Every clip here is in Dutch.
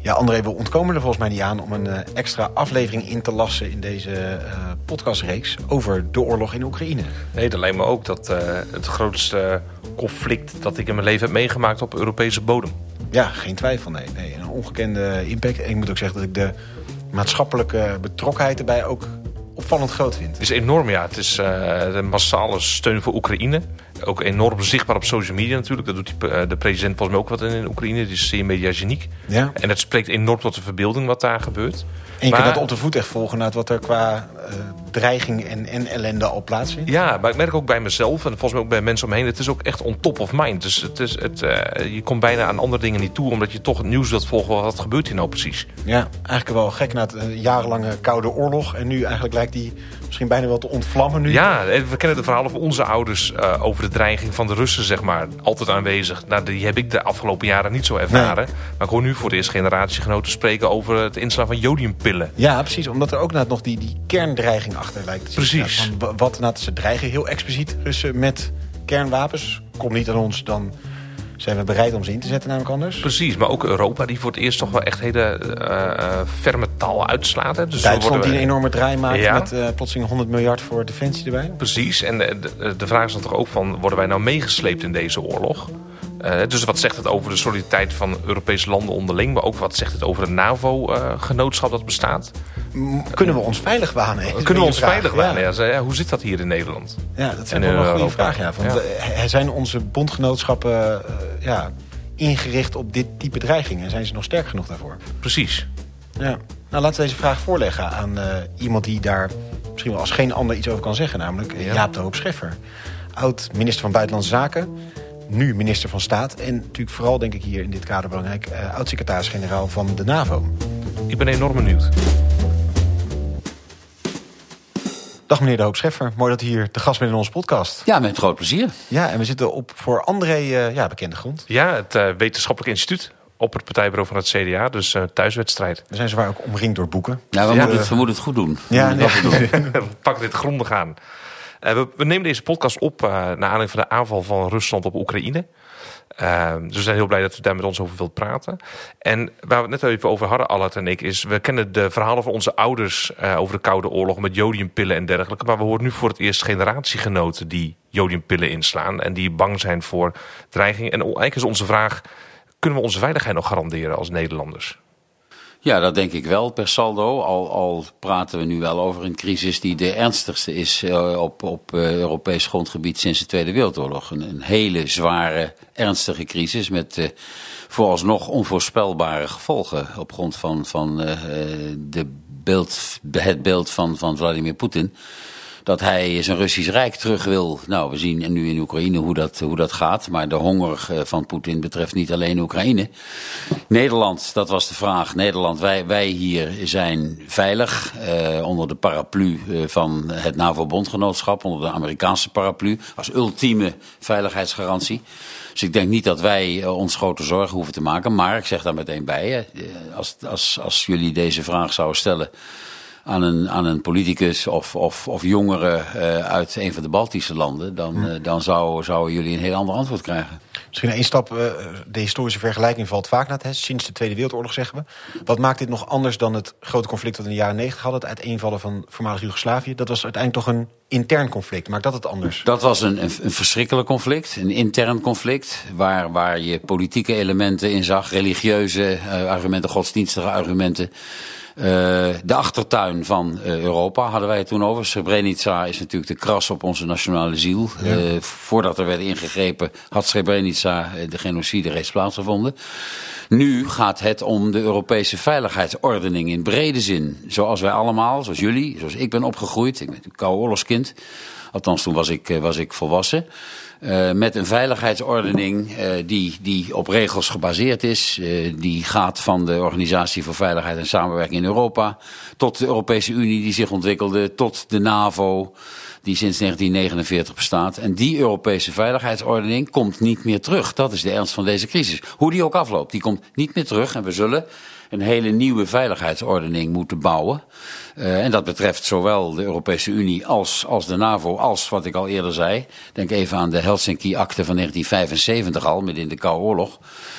Ja, André, we ontkomen er volgens mij niet aan om een uh, extra aflevering in te lassen in deze uh, podcastreeks over de oorlog in Oekraïne. Nee, dat lijkt me ook dat uh, het grootste conflict dat ik in mijn leven heb meegemaakt op Europese bodem. Ja, geen twijfel, nee. nee een ongekende impact. En ik moet ook zeggen dat ik de maatschappelijke betrokkenheid erbij ook opvallend groot vind. Het is enorm, ja. Het is de massale steun voor Oekraïne. Ook enorm zichtbaar op social media natuurlijk. Dat doet die, de president volgens mij ook wat in Oekraïne. Die is zeer mediageniek. Ja. En dat spreekt enorm tot de verbeelding wat daar gebeurt. En je maar, kunt dat op de voet echt volgen naar wat er qua uh, dreiging en, en ellende al plaatsvindt? Ja, maar ik merk ook bij mezelf en volgens mij ook bij mensen omheen... het is ook echt on top of mind. Dus het is, het, uh, je komt bijna aan andere dingen niet toe... omdat je toch het nieuws wilt volgen. Wat gebeurt hier nou precies? Ja, eigenlijk wel gek na het uh, jarenlange Koude Oorlog. En nu eigenlijk lijkt die misschien bijna wel te ontvlammen nu. Ja, we kennen de verhalen van onze ouders... over de dreiging van de Russen, zeg maar. Altijd aanwezig. Nou, die heb ik de afgelopen jaren niet zo ervaren. Nee. Maar ik hoor nu voor de eerste generatiegenoten spreken... over het inslaan van jodiumpillen. Ja, precies. Omdat er ook nog die, die kerndreiging achter lijkt. Precies. Van wat nou, ze dreigen heel expliciet Russen met kernwapens. Komt niet aan ons, dan zijn we bereid om ze in te zetten namelijk anders. Precies, maar ook Europa die voor het eerst toch wel echt hele uh, ferme taal uitslaat. Hè. Dus Duitsland die een enorme draai maakt ja. met uh, plotseling 100 miljard voor defensie erbij. Precies, en de, de, de vraag is dan toch ook van, worden wij nou meegesleept in deze oorlog? Uh, dus wat zegt het over de solidariteit van Europese landen onderling... maar ook wat zegt het over het NAVO-genootschap dat bestaat? Kunnen we ons veilig wanen? Kunnen we ons veilig wanen? Ja. Ja, hoe zit dat hier in Nederland? Ja, dat is wel een goede vraag. Ja. Want, ja. Zijn onze bondgenootschappen ja, ingericht op dit type dreigingen? En zijn ze nog sterk genoeg daarvoor? Precies. Ja. Nou, laten we deze vraag voorleggen aan uh, iemand die daar misschien wel als geen ander iets over kan zeggen. Namelijk Jaap de Hoop Scheffer. Oud-minister van Buitenlandse Zaken nu minister van Staat. En natuurlijk vooral, denk ik hier in dit kader belangrijk... Uh, oud-secretaris-generaal van de NAVO. Ik ben enorm benieuwd. Dag meneer De Hoop Scheffer, mooi dat u hier te gast bent in onze podcast. Ja, met groot plezier. Ja, en we zitten op voor André uh, ja, bekende grond. Ja, het uh, wetenschappelijk instituut op het partijbureau van het CDA, dus uh, thuiswedstrijd. We zijn zwaar ook omringd door boeken. Ja, we, ja, moeten, het, we moeten het goed doen. Ja, nee. doen. we pakken dit grondig aan. Uh, we, nemen deze podcast op uh, naar aanleiding van de aanval van Rusland op Oekraïne. Uh, dus we zijn heel blij dat u daar met ons over wilt praten. En waar we het net even over hadden, Allard en ik, is... we kennen de verhalen van onze ouders over de Koude Oorlog... met jodiumpillen en dergelijke. Maar we horen nu voor het eerst generatiegenoten die jodiumpillen inslaan... en die bang zijn voor dreiging. En eigenlijk is onze vraag, kunnen we onze veiligheid nog garanderen als Nederlanders? Ja, dat denk ik wel per saldo. Al, al praten we nu wel over een crisis die de ernstigste is uh, op, op uh, Europees grondgebied sinds de Tweede Wereldoorlog. Een, een hele zware, ernstige crisis met uh, vooralsnog onvoorspelbare gevolgen op grond van, van de beeld, het beeld van, van Vladimir Poetin dat hij zijn Russisch Rijk terug wil. Nou, we zien nu in Oekraïne hoe dat, hoe dat gaat. Maar de honger eh, van Poetin betreft niet alleen Oekraïne. Nederland, dat was de vraag. Nederland, wij, wij hier zijn veilig eh, onder de paraplu eh, van het NAVO-bondgenootschap. Onder de Amerikaanse paraplu. Als ultieme veiligheidsgarantie. Dus ik denk niet dat wij uh, ons grote zorgen hoeven te maken. Maar ik zeg daar meteen bij, als, als, als jullie deze vraag zouden stellen aan een, aan een politicus of, of, of jongeren uh, uit een van de Baltische landen, dan, uh, dan zou, zouden jullie een heel ander antwoord krijgen. Misschien één stap, uh, de historische vergelijking valt vaak naar het, sinds de Tweede Wereldoorlog zeggen we. Wat maakt dit nog anders dan het grote conflict dat we in de jaren negentig hadden, het uiteenvallen van voormalig Joegoslavië? Dat was uiteindelijk toch een intern conflict. Maakt dat het anders? Dat was een, een, een verschrikkelijk conflict, een intern conflict, waar, waar je politieke elementen in zag, religieuze argumenten, godsdienstige argumenten. Uh, de achtertuin van uh, Europa hadden wij het toen over. Srebrenica is natuurlijk de kras op onze nationale ziel. Ja. Uh, voordat er werd ingegrepen had Srebrenica de genocide reeds plaatsgevonden. Nu gaat het om de Europese veiligheidsordening in brede zin. Zoals wij allemaal, zoals jullie, zoals ik ben opgegroeid. Ik ben een koude oorlogskind. Althans, toen was ik, was ik volwassen. Uh, met een veiligheidsordening uh, die, die op regels gebaseerd is. Uh, die gaat van de Organisatie voor Veiligheid en Samenwerking in Europa tot de Europese Unie die zich ontwikkelde, tot de NAVO die sinds 1949 bestaat. En die Europese veiligheidsordening komt niet meer terug. Dat is de ernst van deze crisis. Hoe die ook afloopt, die komt niet meer terug. En we zullen een hele nieuwe veiligheidsordening moeten bouwen. Uh, en dat betreft zowel de Europese Unie als, als de NAVO, als wat ik al eerder zei. Denk even aan de Helsinki-akte van 1975 al, midden in de Koude Oorlog.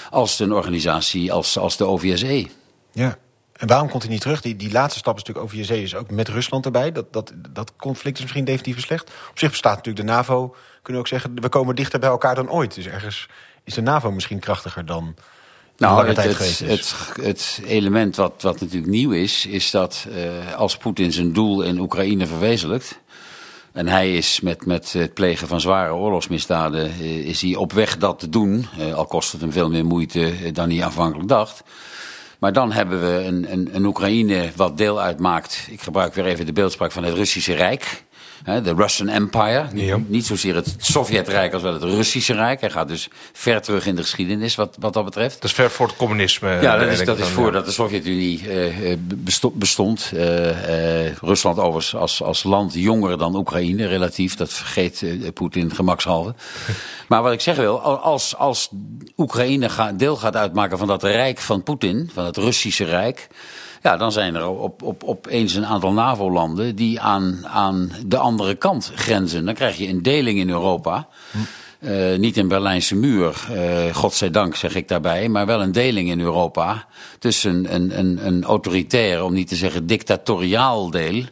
Als een organisatie als, als de OVSE. Ja. En waarom komt hij niet terug? Die, die laatste stap is natuurlijk over is ook met Rusland erbij. Dat, dat, dat conflict is misschien definitief slecht. Op zich bestaat natuurlijk de NAVO, kunnen we ook zeggen... we komen dichter bij elkaar dan ooit. Dus ergens is de NAVO misschien krachtiger dan nou, het, het, het, het, element wat, wat natuurlijk nieuw is, is dat uh, als Poetin zijn doel in Oekraïne verwezenlijkt. En hij is met, met het plegen van zware oorlogsmisdaden eh, is hij op weg dat te doen. Uh, al kost het hem veel meer moeite dan hij aanvankelijk dacht. Maar dan hebben we een, een, een Oekraïne wat deel uitmaakt. Ik gebruik weer even de beeldspraak van het Russische Rijk de Russian Empire. Niet zozeer het Sovjetrijk als wel het Russische Rijk. Hij gaat dus ver terug in de geschiedenis wat, wat dat betreft. Dat is ver voor het communisme. Ja, dat is, dat is voordat de Sovjet-Unie uh, bestond. Uh, Rusland overigens als, als land jonger dan Oekraïne relatief. Dat vergeet Poetin gemakshalve. maar wat ik zeggen wil, als, als Oekraïne deel gaat uitmaken van dat rijk van Poetin, van het Russische Rijk ja, dan zijn er op, op, opeens een aantal NAVO-landen die aan, aan de andere kant grenzen. Dan krijg je een deling in Europa. Uh, niet een Berlijnse muur, uh, godzijdank zeg ik daarbij, maar wel een deling in Europa tussen een, een, een autoritair, om niet te zeggen dictatoriaal deel.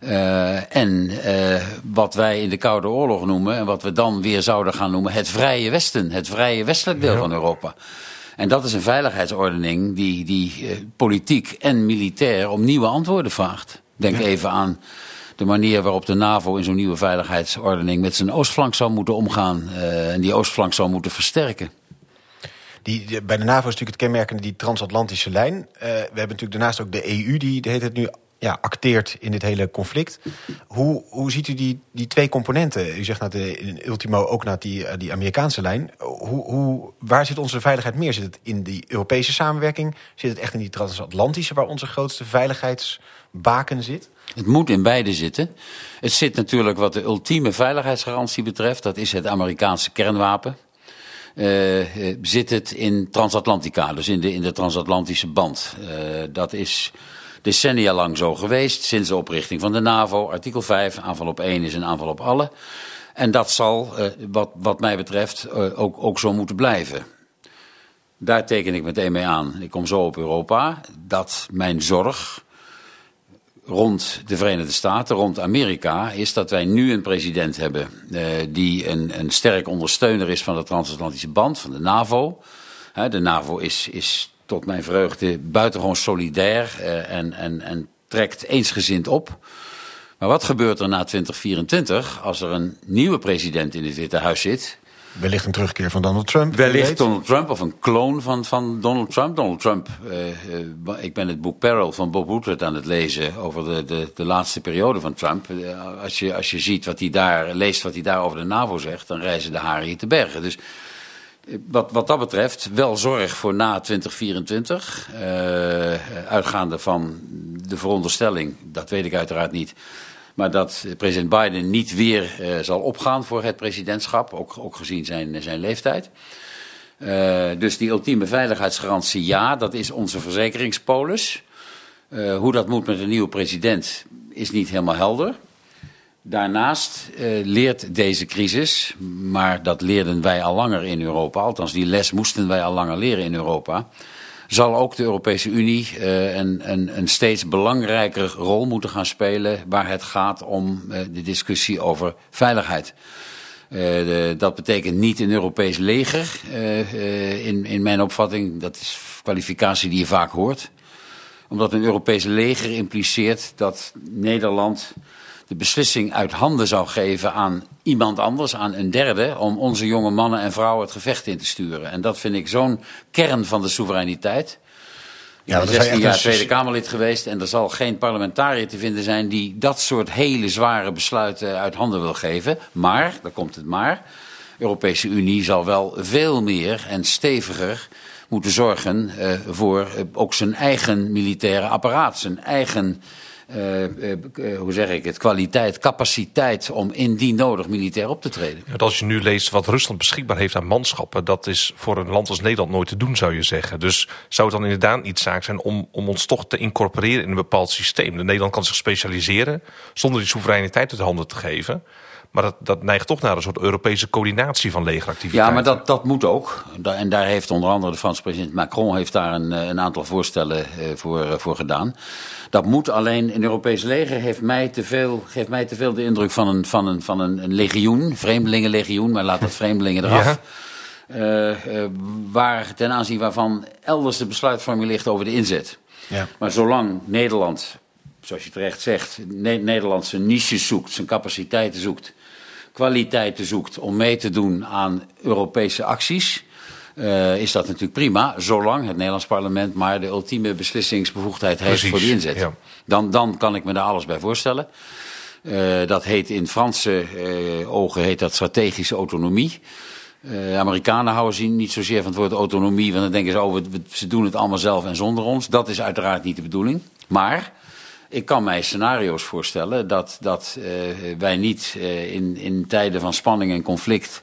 Uh, en wat wij in de Koude Oorlog noemen, en wat we dan weer zouden gaan noemen, het Vrije Westen, het Vrije Westelijk deel van Europa. En dat is een veiligheidsordening die, die eh, politiek en militair om nieuwe antwoorden vraagt. Denk even aan de manier waarop de NAVO in zo'n nieuwe veiligheidsordening met zijn oostflank zou moeten omgaan. Uh, en die oostflank zou moeten versterken. Die, bij de NAVO is natuurlijk het kenmerkende die transatlantische lijn. Uh, we hebben natuurlijk daarnaast ook de EU, die heet het nu ja, acteert in dit hele conflict. Hoe, hoe ziet u die, die twee componenten? U zegt naar de, in ultimo ook naar die, die Amerikaanse lijn. Hoe, hoe, waar zit onze veiligheid meer? Zit het in die Europese samenwerking? Zit het echt in die transatlantische, waar onze grootste veiligheidsbaken zit? Het moet in beide zitten. Het zit natuurlijk wat de ultieme veiligheidsgarantie betreft. Dat is het Amerikaanse kernwapen. Uh, zit het in transatlantica, dus in de, in de transatlantische band. Dat is decennia lang zo geweest, sinds de oprichting van de NAVO. Artikel 5, aanval op één is een aanval op alle. En dat zal, uh, wat, wat mij betreft, uh, ook, ook zo moeten blijven. Daar teken ik meteen mee aan. Ik kom zo op Europa. Dat mijn zorg rond de Verenigde Staten, rond Amerika, is dat wij nu een president hebben uh, die een, een sterk ondersteuner is van de transatlantische band, van de NAVO. de NAVO is, is tot mijn vreugde buitengewoon solidair uh, en, en, en trekt eensgezind op. Maar wat gebeurt er na 2024 als er een nieuwe president in het Witte Huis zit? Wellicht een terugkeer van Donald Trump. Wellicht Donald Trump of een kloon van, van Donald Trump. Donald Trump, uh, uh, ik ben het boek Peril van Bob Woodward aan het lezen over de, de, de laatste periode van Trump. Uh, als, je, als je ziet wat hij daar leest, wat hij daar over de NAVO zegt, dan reizen de haren hier te bergen. Dus wat, wat dat betreft wel zorg voor na 2024. Uh, uitgaande van de veronderstelling, dat weet ik uiteraard niet. Maar dat president Biden niet weer uh, zal opgaan voor het presidentschap, ook, ook gezien zijn, zijn leeftijd. Uh, dus die ultieme veiligheidsgarantie, ja, dat is onze verzekeringspolis. Hoe dat moet met een nieuwe president is niet helemaal helder. Daarnaast uh, leert deze crisis, maar dat leerden wij al langer in Europa, althans die les moesten wij al langer leren in Europa, zal ook de Europese Unie uh, een, een, een, steeds belangrijker rol moeten gaan spelen waar het gaat om uh, de discussie over veiligheid. Dat betekent niet een Europees leger, in, in mijn opvatting, dat is kwalificatie die je vaak hoort. Omdat een Europees leger impliceert dat Nederland de beslissing uit handen zou geven aan iemand anders, aan een derde, om onze jonge mannen en vrouwen het gevecht in te sturen. En dat vind ik zo'n kern van de soevereiniteit. Ja, ik ben 16 jaar Tweede Kamerlid geweest en er zal geen parlementariër te vinden zijn die dat soort hele zware besluiten uit handen wil geven. Maar, daar komt het maar, de Europese Unie zal wel veel meer en steviger moeten zorgen uh, voor uh, ook zijn eigen militaire apparaat, zijn eigen hoe zeg ik het, kwaliteit, capaciteit om indien nodig militair op te treden. Als je nu leest wat Rusland beschikbaar heeft aan manschappen, dat is voor een land als Nederland nooit te doen, zou je zeggen. Dus zou het dan inderdaad niet zaak zijn om, om ons toch te incorporeren in een bepaald systeem? Nederland kan zich specialiseren zonder die soevereiniteit uit handen te geven. Maar dat, dat neigt toch naar een soort Europese coördinatie van legeractiviteiten. Ja, maar dat, dat moet ook. En daar heeft onder andere de Franse president Macron heeft daar een, een aantal voorstellen voor, voor gedaan. Dat moet alleen, een Europees leger heeft mij te veel, geeft mij te veel de indruk van een, van een, van een, een legioen, vreemdelingenlegioen, maar laat dat vreemdelingen eraf. Ja. Uh, uh, waar ten aanzien waarvan elders de besluitvorming ligt over de inzet. Ja. Maar zolang Nederland, zoals je terecht zegt, ne Nederland zijn niches zoekt, zijn capaciteiten zoekt, kwaliteiten zoekt om mee te doen aan Europese acties, uh, is dat natuurlijk prima, zolang het Nederlands parlement maar de ultieme beslissingsbevoegdheid heeft Precies, voor die inzet. Ja. Dan, dan kan ik me daar alles bij voorstellen. Uh, dat heet in Franse uh, ogen heet dat strategische autonomie. Uh, Amerikanen houden zien niet zozeer van het woord autonomie, want dan denken ze, oh, we, ze doen het allemaal zelf en zonder ons. Dat is uiteraard niet de bedoeling. Maar ik kan mij scenario's voorstellen dat, dat wij niet in, in tijden van spanning en conflict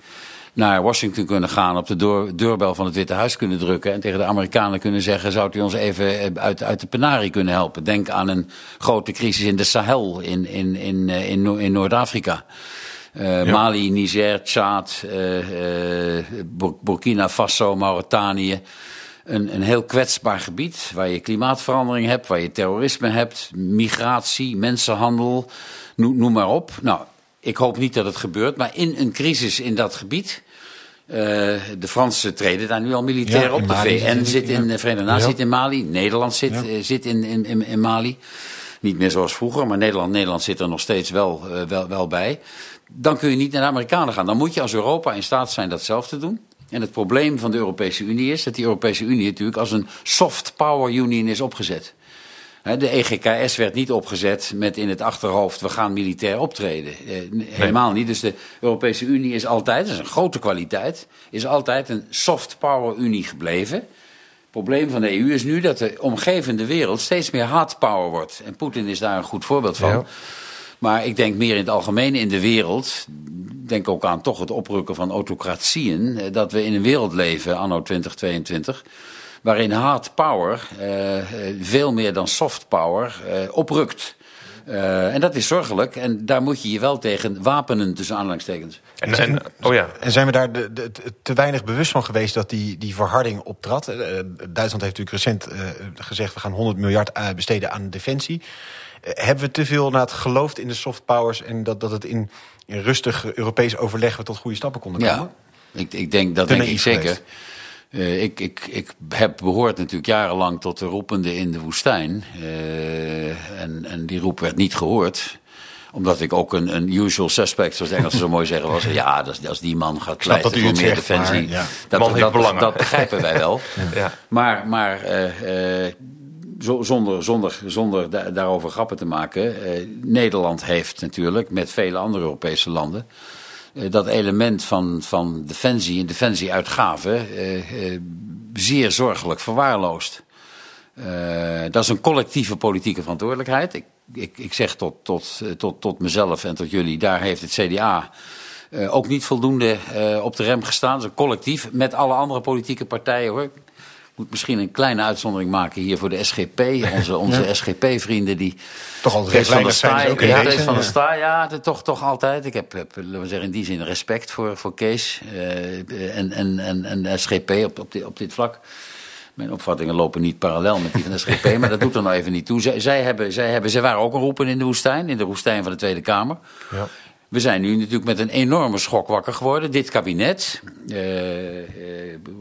naar Washington kunnen gaan, op de deurbel van het Witte Huis kunnen drukken en tegen de Amerikanen kunnen zeggen, zou u ons even eh, uit, uit de penarie kunnen helpen? Denk aan een grote crisis in de Sahel in, in, in, eh, in, in Noord-Afrika. Uh, Mali, Niger, Tjaad, Burkina Faso, Mauritanië. Een, een heel kwetsbaar gebied waar je klimaatverandering hebt, waar je terrorisme hebt, migratie, mensenhandel, noem, noem maar op. Nou, ik hoop niet dat het gebeurt, maar in een crisis in dat gebied. Uh, de Fransen treden daar nu al militair ja, op. De VN zit in de Verenigde Naties zit in Mali. Nederland zit, uh, zit in, in, in, Mali. Niet meer zoals vroeger, maar Nederland, Nederland zit er nog steeds wel, uh, wel, wel bij. Dan kun je niet naar de Amerikanen gaan. Dan moet je als Europa in staat zijn dat zelf te doen. En het probleem van de Europese Unie is dat die Europese Unie natuurlijk als een soft power union is opgezet. De EGKS werd niet opgezet met in het achterhoofd, we gaan militair optreden. Eh, helemaal niet. Dus de Europese Unie is altijd, dat is een grote kwaliteit, is altijd een soft power unie gebleven. Het probleem van de EU is nu dat de omgevende wereld steeds meer hard power wordt. En Poetin is daar een goed voorbeeld van. Maar ik denk meer in het algemeen in de wereld, denk ook aan toch het oprukken van autocratieën, eh, dat we in een wereld leven, anno 2022 waarin hard power uh, veel meer dan soft power uh, oprukt. Uh, en dat is zorgelijk. En daar moet je je wel tegen wapenen, tussen aanhalingstekens. En, en, oh ja. en zijn we daar de, de, te weinig bewust van geweest dat die, die verharding optrad? Uh, Duitsland heeft natuurlijk recent uh, gezegd... we gaan 100 miljard besteden aan defensie. Hebben we te veel naar het geloofd in de soft powers... en dat, dat het in, in rustig Europees overleg we tot goede stappen konden komen? Ja, ik, ik denk dat denk ik zeker. Uh, ik, ik, ik heb behoord natuurlijk jarenlang tot de roepende in de woestijn. Uh, en, en die roep werd niet gehoord omdat ik ook een, een usual suspect, zoals de Engelsen zo mooi zeggen, was. Ja, als, als die man gaat pleiten voor meer zegt, defensie. Maar, ja. dat, man dat, dat, dat, begrijpen wij wel. ja. Maar, maar uh, zonder, zonder, zonder da daarover grappen te maken. Nederland heeft natuurlijk, met vele andere Europese landen eh, dat element van, van defensie en defensieuitgaven uh, zeer zorgelijk verwaarloosd. dat is een collectieve politieke verantwoordelijkheid. Ik, ik, ik zeg tot, tot, tot, tot mezelf en tot jullie, daar heeft het CDA ook niet voldoende op de rem gestaan. Dat een collectief met alle andere politieke partijen hoor moet misschien een kleine uitzondering maken hier voor de SGP. Onze, onze SGP-vrienden die... Toch altijd van de sta, ook ja, Kees van de ja, toch, toch altijd. Ik heb, heb laten we zeggen, in die zin respect voor, voor Kees uh, en, en, en, en de SGP op, op, dit, op dit vlak. Mijn opvattingen lopen niet parallel met die van de SGP, maar dat doet er nou even niet toe. Zij, zij, hebben, zij, hebben, zij waren ook een roepen in de woestijn, in de woestijn van de Tweede Kamer. Ja. We zijn nu natuurlijk met een enorme schok wakker geworden. Dit kabinet, uh,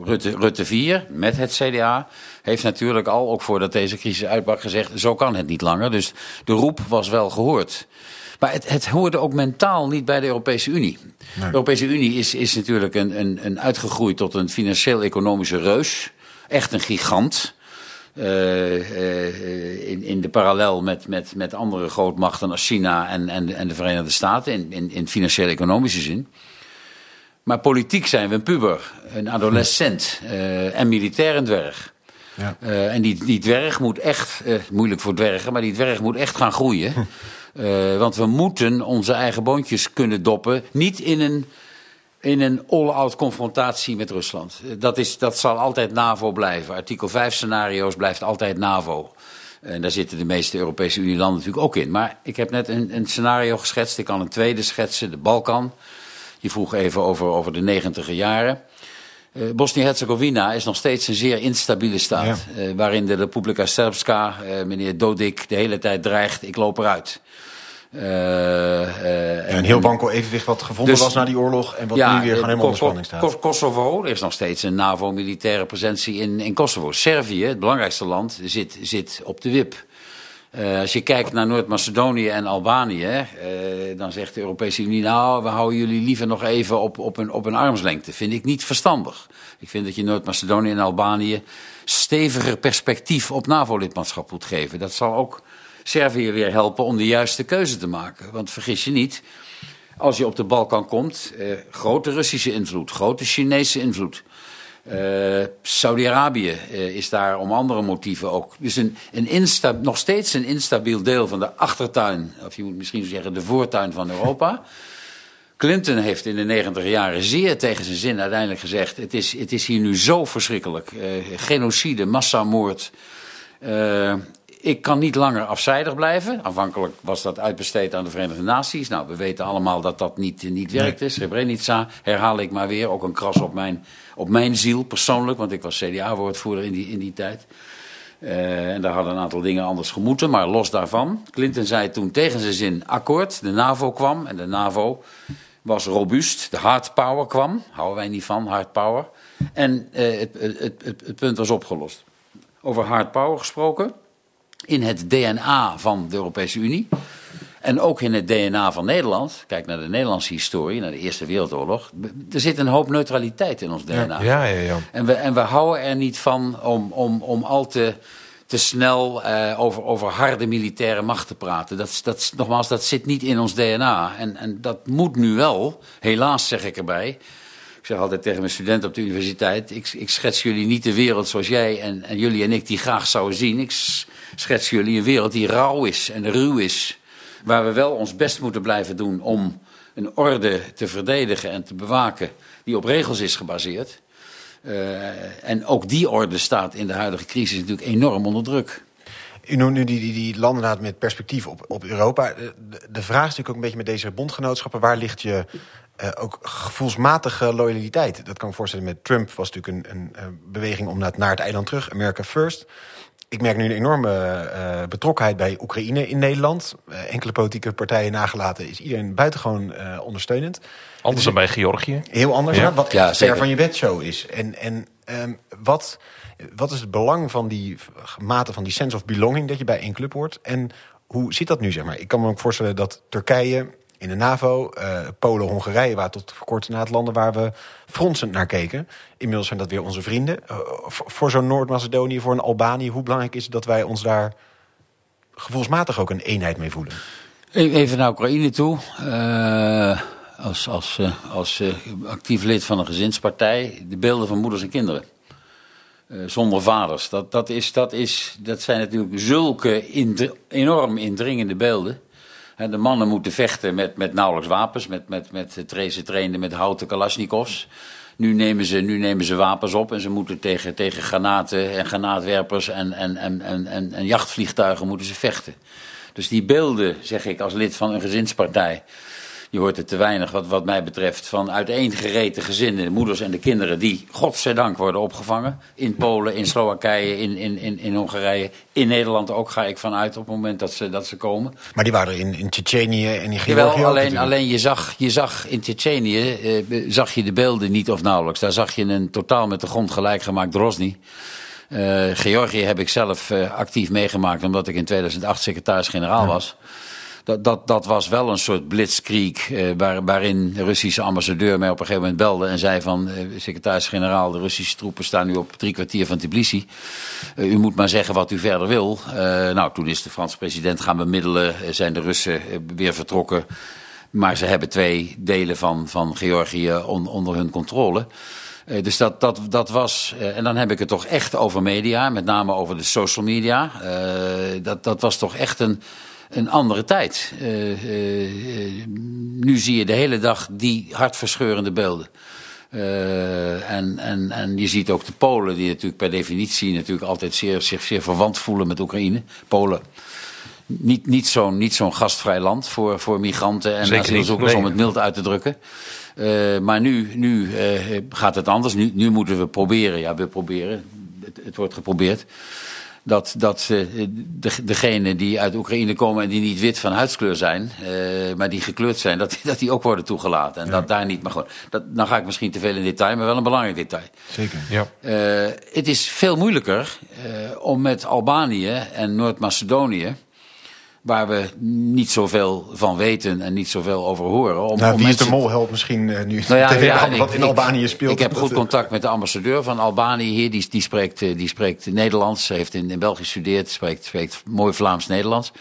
Rutte, Rutte 4, met het CDA, heeft natuurlijk al, ook voordat deze crisis uitbrak, gezegd: zo kan het niet langer. Dus de roep was wel gehoord. Maar het, het hoorde ook mentaal niet bij de Europese Unie. De Europese Unie is, is natuurlijk een, een, een uitgegroeid tot een financieel-economische reus. Echt een gigant. Uh, uh, in, in de parallel met, met, met andere grootmachten als China en, en, en de Verenigde Staten in, in, in financieel-economische zin. Maar politiek zijn we een puber, een adolescent uh, en militair een dwerg. Ja. en die, die dwerg moet echt, moeilijk voor dwergen, maar die dwerg moet echt gaan groeien. want we moeten onze eigen boontjes kunnen doppen. Niet in een in een all-out confrontatie met Rusland. Dat, is, dat zal altijd NAVO blijven. Artikel 5 scenario's blijft altijd NAVO. En daar zitten de meeste Europese Unie-landen natuurlijk ook in. Maar ik heb net een, een, scenario geschetst. Ik kan een tweede schetsen, de Balkan. Je vroeg even over, over de negentiger jaren. Uh, Bosnië-Herzegovina is nog steeds een zeer instabiele staat. Ja. Uh, waarin de Republika Srpska, uh, meneer Dodik, de hele tijd dreigt: ik loop eruit. Uh, uh, een heel wankel evenwicht wat gevonden dus, was na die oorlog... en wat ja, nu weer gewoon helemaal onder spanning staat. Kosovo, er is nog steeds een NAVO-militaire presentie in, in Kosovo. Servië, het belangrijkste land, zit, zit op de wip. Uh, als je kijkt naar Noord-Macedonië en Albanië... dan zegt de Europese Unie... nou, we houden jullie liever nog even op, op, een, op een armslengte. Vind ik niet verstandig. Ik vind dat je Noord-Macedonië en Albanië... steviger perspectief op NAVO-lidmaatschap moet geven. Dat zal ook Servië weer helpen om de juiste keuze te maken. Want vergis je niet, als je op de Balkan komt, eh, grote Russische invloed, grote Chinese invloed. Uh, Saudi-Arabië uh, is daar om andere motieven ook. Dus een, een nog steeds een instabiel deel van de achtertuin, of je moet misschien zeggen de voortuin van Europa. Clinton heeft in de negentig jaren zeer tegen zijn zin uiteindelijk gezegd: het is, het is hier nu zo verschrikkelijk. Uh, genocide, massamoord ik kan niet langer afzijdig blijven. Aanvankelijk was dat uitbesteed aan de Verenigde Naties. Nou, we weten allemaal dat dat niet, niet werkte. Nee. Srebrenica herhaal ik maar weer. Ook een kras op mijn, op mijn ziel persoonlijk. Want ik was CDA-woordvoerder in die, in die tijd. Uh, en daar hadden een aantal dingen anders gemoeten. Maar los daarvan. Clinton zei toen tegen zijn zin akkoord. De NAVO kwam. En de NAVO was robuust. De hard power kwam. Houden wij niet van, hard power. En uh, het, het, het, het punt was opgelost. Over hard power gesproken in het DNA van de Europese Unie. En ook in het DNA van Nederland. Kijk naar de Nederlandse historie, naar de Eerste Wereldoorlog. Er zit een hoop neutraliteit in ons DNA. Ja, ja, ja. En, we, en we houden er niet van om, om, om al te, te snel uh, over, over harde militaire macht te praten. Dat, dat, nogmaals, dat zit niet in ons DNA. En, en dat moet nu wel, helaas zeg ik erbij. Zeg altijd tegen mijn studenten op de universiteit: ik, ik schets jullie niet de wereld zoals jij en, en jullie en ik die graag zouden zien. Ik schetsen jullie een wereld die rauw is en ruw is. Waar we wel ons best moeten blijven doen om een orde te verdedigen en te bewaken die op regels is gebaseerd. Uh, en ook die orde staat in de huidige crisis natuurlijk enorm onder druk. U noemt nu die, die, met perspectief op, op Europa. De, vraag is natuurlijk ook een beetje met deze bondgenootschappen... waar ligt je uh, ook gevoelsmatige loyaliteit? Dat kan ik voorstellen met Trump was natuurlijk een, een, een beweging om naar het, naar het eiland terug. America first ik merk nu een enorme uh, betrokkenheid bij Oekraïne in Nederland. Uh, enkele politieke partijen nagelaten is iedereen buitengewoon uh, ondersteunend. Anders dan bij Georgië? Heel anders, ja. wat ja, ver van je bedshow is. En, en um, wat, wat is het belang van die mate van die sense of belonging... dat je bij één club hoort? En hoe zit dat nu, zeg maar? Ik kan me ook voorstellen dat Turkije in de NAVO. Uh, Polen, Hongarije waren tot kort na het landen waar we fronsend naar keken. Inmiddels zijn dat weer onze vrienden. Uh, voor zo'n Noord-Macedonië, voor een Albanië, hoe belangrijk is het dat wij ons daar gevoelsmatig ook een eenheid mee voelen? Even naar Oekraïne toe. Uh, als als, als actief lid van een gezinspartij, de beelden van moeders en kinderen. zonder vaders. Dat, dat, is, dat, is, dat zijn natuurlijk zulke enorm indringende beelden. De mannen moeten vechten met, met nauwelijks wapens, met, met, met, ze trainen met houten kalasjnikovs. Nu nemen, ze, nu nemen ze wapens op en ze moeten tegen, tegen granaten en granaatwerpers en, en, en, en, en jachtvliegtuigen moeten ze vechten. Dus die beelden, zeg ik als lid van een gezinspartij, je hoort er te weinig wat, wat mij betreft van uiteengereten gezinnen, de moeders en de kinderen, die godzijdank worden opgevangen. In Polen, in Slowakije, in, in, in, in Hongarije, in Nederland ook ga ik vanuit op het moment dat ze, dat ze komen. Maar die waren in, in Tsjetsjenië en in Georgië Jawel, alleen, alleen je, zag, je zag in Tsjetsjenië, eh, zag je de beelden niet of nauwelijks. Daar zag je een totaal met de grond gelijk gemaakt Drosny. Uh, Georgië heb ik zelf uh, actief meegemaakt omdat ik in 2008 secretaris-generaal ja. Dat, dat, dat was wel een soort blitzkrieg eh, waar, waarin de Russische ambassadeur mij op een gegeven moment belde en zei van eh, secretaris-generaal, de Russische troepen staan nu op drie kwartier van Tbilisi. Uh, u moet maar zeggen wat u verder wil. Nou, toen is de Franse president gaan bemiddelen, zijn de Russen weer vertrokken. Maar ze hebben twee delen van, van Georgië on, onder hun controle. Dus dat, dat, was, en dan heb ik het toch echt over media, met name over de social media. Dat, dat was toch echt een, een andere tijd. Uh, uh, nu zie je de hele dag die hartverscheurende beelden. Uh, en, en, en je ziet ook de Polen, die natuurlijk per definitie natuurlijk altijd zeer, zich zeer verwant voelen met Oekraïne. Polen, niet, niet zo'n niet zo'n gastvrij land voor, voor migranten en asielzoekers, om het mild uit te drukken. Uh, maar nu, nu uh, gaat het anders. Nu, nu moeten we proberen, ja, we proberen, het, het wordt geprobeerd dat, dat uh, de, degenen die uit Oekraïne komen en die niet wit van huidskleur zijn, uh, maar die gekleurd zijn, dat, dat die ook worden toegelaten. En ja. dat daar niet, maar goed, dat, dan ga ik misschien te veel in detail, maar wel een belangrijk detail. Zeker, ja. Uh, het is veel moeilijker om met Albanië en Noord-Macedonië waar we niet zoveel van weten en niet zoveel over horen. Om, nou, wie is de mol helpt misschien uh, nu nou ja, ja, wat in Albanië speelt. Ik heb goed contact met de ambassadeur van Albanië hier. Die, die, spreekt, die spreekt Nederlands. Heeft in, in België gestudeerd. Spreekt, spreekt mooi Vlaams-Nederlands.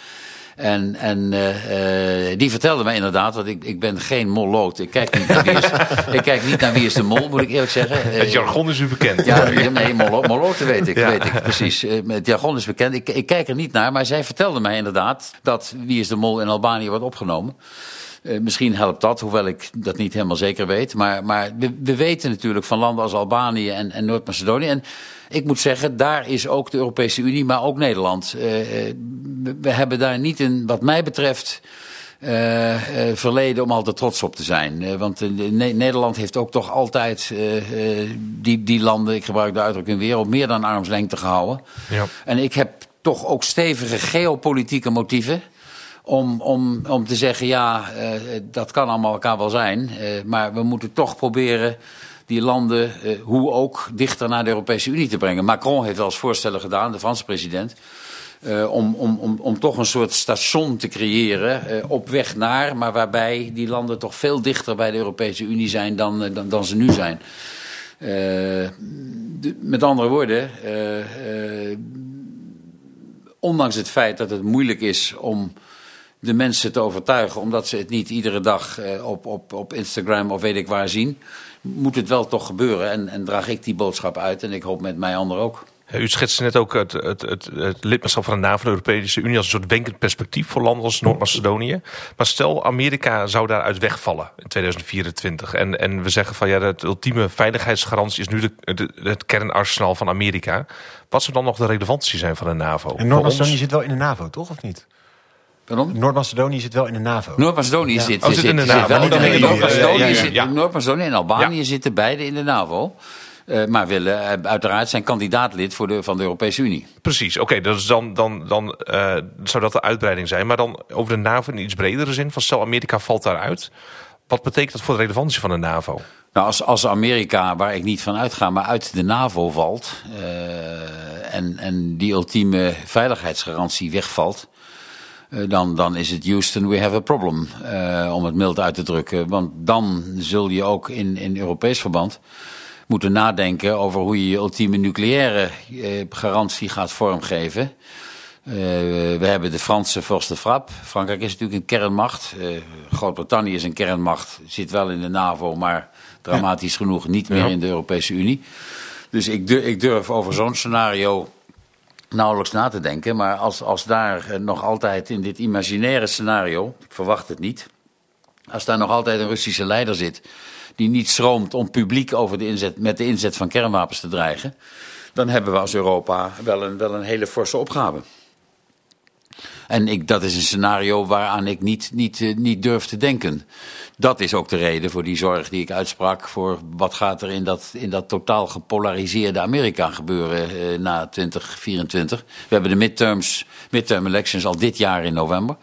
En, en uh, die vertelde mij inderdaad, want ik, ik ben geen molloot. Ik kijk, niet naar wie is, ik kijk niet naar wie is de mol, moet ik eerlijk zeggen. Het jargon is u bekend. Ja, nee, molloten weet ik, ja. weet ik precies. Het jargon is bekend. Ik, ik kijk er niet naar, maar zij vertelde mij inderdaad dat Wie is de Mol in Albanië wordt opgenomen. Uh, misschien helpt dat, hoewel ik dat niet helemaal zeker weet. Maar, maar we, we weten natuurlijk van landen als Albanië en, en Noord-Macedonië. En ik moet zeggen, daar is ook de Europese Unie, maar ook Nederland. Uh, we hebben daar niet een, wat mij betreft. Uh, uh, verleden om altijd trots op te zijn. Uh, want ne Nederland heeft ook toch altijd die, die landen, ik gebruik de uitdrukking weer, op meer dan armslengte gehouden. Ja. En ik heb toch ook stevige geopolitieke motieven om, om, om te zeggen, ja, dat kan allemaal elkaar wel zijn. maar we moeten toch proberen die landen, hoe ook, dichter naar de Europese Unie te brengen. Macron heeft wel eens voorstellen gedaan, de Franse president. Uh, om, om, om, om toch een soort station te creëren uh, op weg naar, maar waarbij die landen toch veel dichter bij de Europese Unie zijn dan, dan, dan ze nu zijn. Met andere woorden, ondanks het feit dat het moeilijk is om de mensen te overtuigen, omdat ze het niet iedere dag op, op, op Instagram of weet ik waar zien moet het wel toch gebeuren. En, en draag ik die boodschap uit en ik hoop met mij anderen ook. U schetste net ook het, het, het, het, lidmaatschap van de NAVO, de Europese Unie, als een soort wenkend perspectief voor landen als Noord-Macedonië. Maar stel, Amerika zou daaruit wegvallen in 2024. En, en we zeggen van ja, de ultieme veiligheidsgarantie is nu de, het kernarsenaal van Amerika. Wat zou dan nog de relevantie zijn van de NAVO? En Noord-Macedonië zit wel in de NAVO, toch? Of niet? Noord-Macedonië zit wel in de NAVO. Noord-Macedonië ja. zit, oh, zit, in de NAVO. Noord-Macedonië en Albanië zitten beide in de NAVO. Uh, maar willen uh, uiteraard zijn kandidaatlid voor de, van de Europese Unie. Precies, oké, okay, dus dan, dan, dan uh, zou dat de uitbreiding zijn. Maar dan over de NAVO in iets bredere zin, van stel Amerika valt daaruit. Wat betekent dat voor de relevantie van de NAVO? Nou, als, als Amerika, waar ik niet van uitga, maar uit de NAVO valt... en, en die ultieme veiligheidsgarantie wegvalt... Uh, dan, dan is het Houston, we have a problem, uh, om het mild uit te drukken. Want dan zul je ook in, in Europees verband moeten nadenken over hoe je je ultieme nucleaire uh, garantie gaat vormgeven. we hebben de Franse Force de Frappe. Frankrijk is natuurlijk een kernmacht. Groot-Brittannië is een kernmacht, zit wel in de NAVO, maar dramatisch genoeg niet meer in de Europese Unie. Dus ik durf, ik durf over zo'n scenario nauwelijks na te denken. Maar als, als daar nog altijd in dit imaginaire scenario, ik verwacht het niet, als daar nog altijd een Russische leider zit die niet schroomt om publiek over de inzet, met de inzet van kernwapens te dreigen, dan hebben we als Europa wel een, wel een hele forse opgave. En ik, dat is een scenario waaraan ik niet, niet, uh, niet durf te denken. Dat is ook de reden voor die zorg die ik uitsprak voor wat gaat er in dat, in dat totaal gepolariseerde Amerika gebeuren uh, na 2024. We hebben de midterms, midterm elections al dit jaar in november.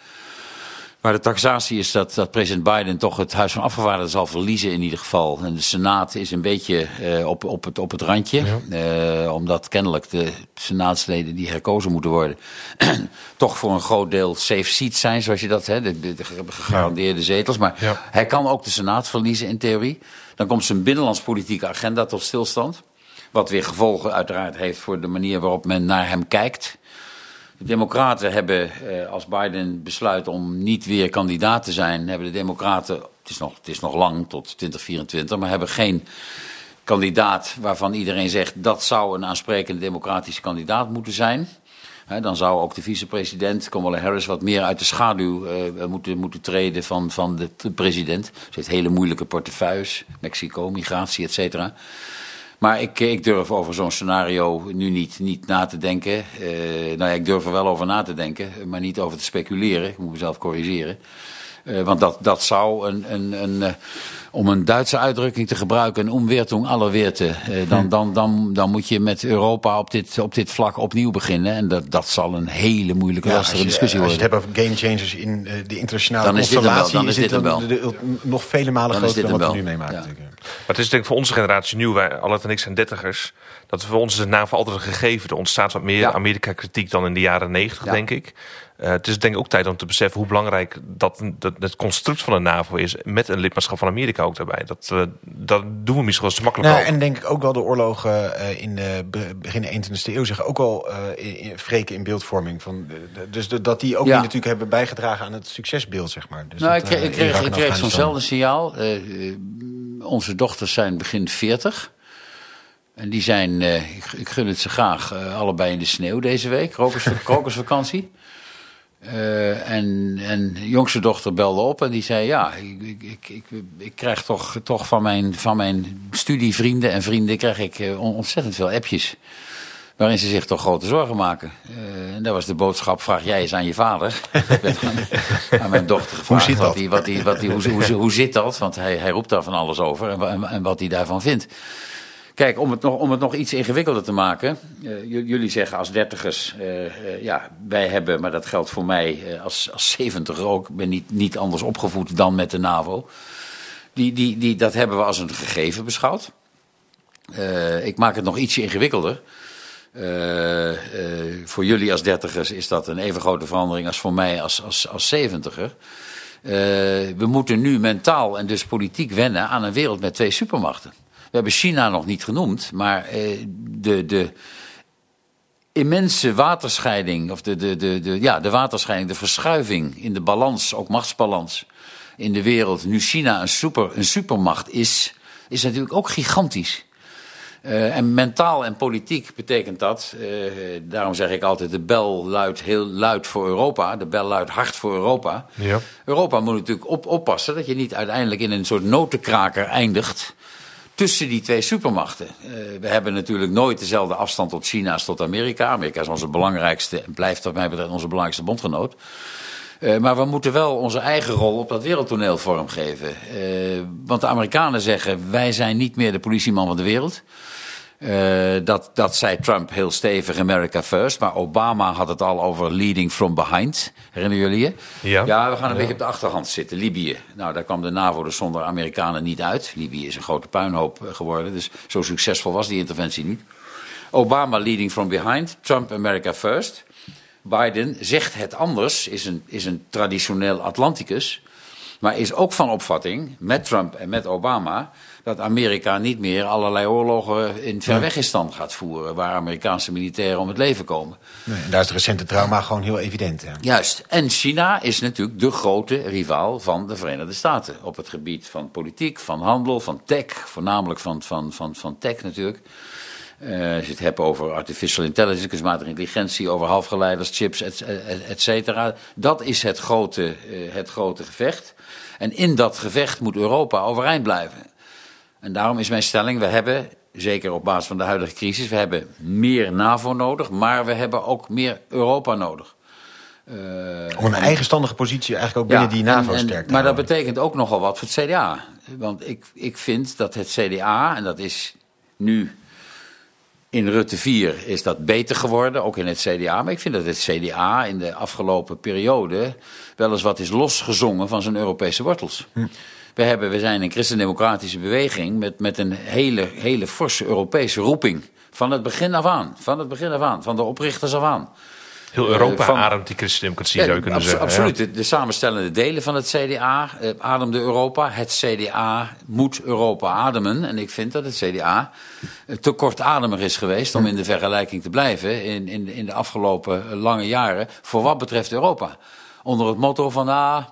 Maar de taxatie is dat, dat president Biden toch het Huis van Afgevaardigden zal verliezen in ieder geval. En de Senaat is een beetje uh, op, op, het, op het randje. Ja. Uh, omdat kennelijk de senaatsleden die herkozen moeten worden... toch voor een groot deel safe seats zijn, zoals je dat... Hè, de, de, de gegarandeerde ja. zetels. Maar ja. hij kan ook de Senaat verliezen in theorie. Dan komt zijn binnenlandspolitieke agenda tot stilstand. Wat weer gevolgen uiteraard heeft voor de manier waarop men naar hem kijkt... De Democraten hebben, eh, als Biden besluit om niet weer kandidaat te zijn, hebben de Democraten, het is nog, het is nog lang tot 2024, maar hebben geen kandidaat waarvan iedereen zegt dat zou een aansprekende democratische kandidaat moeten zijn. dan zou ook de vicepresident, Kamala Harris, wat meer uit de schaduw moeten, moeten treden van, van de president. Ze heeft hele moeilijke portefeuilles, Mexico, migratie, et cetera. Maar ik, ik durf over zo'n scenario nu niet, niet na te denken. Uh, nou ja, ik durf er wel over na te denken, maar niet over te speculeren. Ik moet mezelf corrigeren. Uh, want dat, dat zou een, een, een uh, om een Duitse uitdrukking te gebruiken, een omweertung aller weerten. Uh, dan, dan, dan, dan moet je met Europa op dit, op dit vlak opnieuw beginnen. En dat, dat zal een hele moeilijke, ja, lastige discussie worden. Als je het hebt over game changers in de internationale dan is dit wel, dan is dit, dit wel. De, de, nog vele malen groter dan wat we nu meemaken. Ja. Maar het is denk ik voor onze generatie nieuw, wij, Allet en ik zijn dertigers, dat voor ons is het NAVO altijd een gegeven. Er ontstaat wat meer Amerika-kritiek dan in de jaren negentig, denk ik. Uh, het is denk ik ook tijd om te beseffen hoe belangrijk dat, dat het construct van de NAVO is. Met een lidmaatschap van Amerika ook daarbij. Dat, uh, dat doen we misschien wel eens te makkelijk nou, En denk ik ook wel de oorlogen uh, in de begin 21e eeuw zich ook wel in, wreken in beeldvorming. Van, dus dat die ook ja. natuurlijk hebben bijgedragen aan het succesbeur zeg maar. Dus nou, dat, ik kreeg, ik kreeg, ik kreeg zo'nzelfde signaal. onze dochters zijn begin 40. En die zijn, ik, ik, gun het ze graag, allebei in de sneeuw deze week. Krokusvakantie. Uh, en, en de jongste dochter belde op en die zei: Ja, ik, ik, ik, ik krijg toch, toch van, mijn, van mijn studievrienden en vrienden krijg ik uh, ontzettend veel appjes. Waarin ze zich toch grote zorgen maken. Uh, en dat was de boodschap: vraag jij eens aan je vader. aan, aan, mijn dochter gevraagd. Hoe zit dat? Wat die, wat die, wat die, hoe, hoe, hoe, zit dat? Want hij, hij roept daar van alles over en, en, en wat hij daarvan vindt. Kijk, om het nog, om het nog iets ingewikkelder te maken. Uh, jullie zeggen als dertigers, uh, uh, ja, wij hebben, maar dat geldt voor mij als, als zeventiger ook. Ik ben niet, niet anders opgevoed dan met de NAVO. Die, die, die, dat hebben we als een gegeven beschouwd. ik maak het nog ietsje ingewikkelder. voor jullie als dertigers is dat een even grote verandering als voor mij als, als, als zeventiger. we moeten nu mentaal en dus politiek wennen aan een wereld met twee supermachten. We hebben China nog niet genoemd, maar eh, de, de immense waterscheiding, of de, de, de, de, ja, de waterscheiding, de verschuiving in de balans, ook machtsbalans in de wereld, nu China een, super, een supermacht is, is natuurlijk ook gigantisch. Uh, en mentaal en politiek betekent dat, uh, daarom zeg ik altijd, de bel luidt heel luid voor Europa. De bel luidt hard voor Europa. Ja. Europa moet natuurlijk op, oppassen dat je niet uiteindelijk in een soort notenkraker eindigt tussen die twee supermachten. Uh, we hebben natuurlijk nooit dezelfde afstand tot China als tot Amerika. Amerika is onze belangrijkste en blijft wat mij betreft onze belangrijkste bondgenoot. Uh, maar we moeten wel onze eigen rol op dat wereldtoneel vormgeven. Uh, want de Amerikanen zeggen, wij zijn niet meer de politieman van de wereld. Uh, dat, dat zei Trump heel stevig, America first. Maar Obama had het al over leading from behind. Herinneren jullie je? Ja. Ja, we gaan een ja. beetje op de achterhand zitten. Libië. Nou, daar kwam de NAVO dus zonder Amerikanen niet uit. Libië is een grote puinhoop geworden. Dus zo succesvol was die interventie niet. Obama leading from behind. Trump America first. Biden zegt het anders. Is een, is een traditioneel Atlanticus. Maar is ook van opvatting, met Trump en met Obama dat Amerika niet meer allerlei oorlogen in Verwegistan gaat voeren... waar Amerikaanse militairen om het leven komen. Nee, daar is het recente trauma gewoon heel evident. Ja. Juist. En China is natuurlijk de grote rivaal van de Verenigde Staten... op het gebied van politiek, van handel, van tech, voornamelijk van, van, van, van tech natuurlijk... Uh, als je het hebt over artificial intelligence, kunstmatige intelligentie, over halfgeleiders, chips, et, et cetera. Dat is het grote, uh, het grote gevecht. En in dat gevecht moet Europa overeind blijven. En daarom is mijn stelling, we hebben, zeker op basis van de huidige crisis, we hebben meer NAVO nodig, maar we hebben ook meer Europa nodig. Uh, Om een eigenstandige positie eigenlijk ook binnen die NAVO en, en, sterk te Maar houden. dat betekent ook nogal wat voor het CDA. Want ik, ik vind dat het CDA, en dat is nu in Rutte 4 is dat beter geworden, ook in het CDA. Maar ik vind dat het CDA in de afgelopen periode wel eens wat is losgezongen van zijn Europese wortels. Hm. We, hebben, we zijn een christendemocratische beweging met, met een hele, hele forse Europese roeping. Van het begin af aan. Van het begin af aan. Van de oprichters af aan. Heel Europa uh, van, ademt die christendemocratie, zou je kunnen abso zeggen. Absoluut. Ja. De, de, samenstellende delen van het CDA uh, ademde Europa. Het CDA moet Europa ademen. En ik vind dat het CDA uh, te kortademig is geweest... om in de vergelijking te blijven in, in, in de afgelopen lange jaren... voor wat betreft Europa. Onder het motto van... Ah,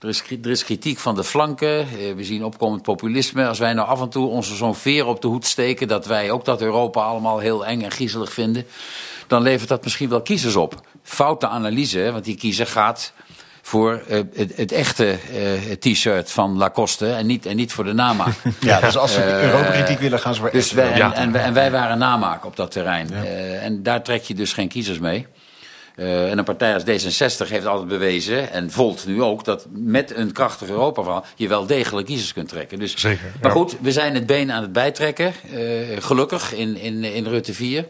er is, er is, kritiek van de flanken. We zien opkomend populisme. Als wij nou af en toe onze zo'n veer op de hoed steken... dat wij ook dat Europa allemaal heel eng en griezelig vinden dan levert dat misschien wel kiezers op. Foute analyse, want die kiezer gaat voor uh, het, het, echte uh, t-shirt van Lacoste en niet, en niet voor de namaak. Ja, dus als ze uh, Europa-kritiek willen, gaan ze voor dus wij, en, en, en, wij waren namaak op dat terrein. Ja. en daar trek je dus geen kiezers mee. Uh, en een partij als D66 heeft altijd bewezen, en Volt nu ook, dat met een krachtig Europa-verhaal je wel degelijk kiezers kunt trekken. Dus, Zeker. Maar goed, we zijn het been aan het bijtrekken, uh, gelukkig, in, in, in Rutte 4.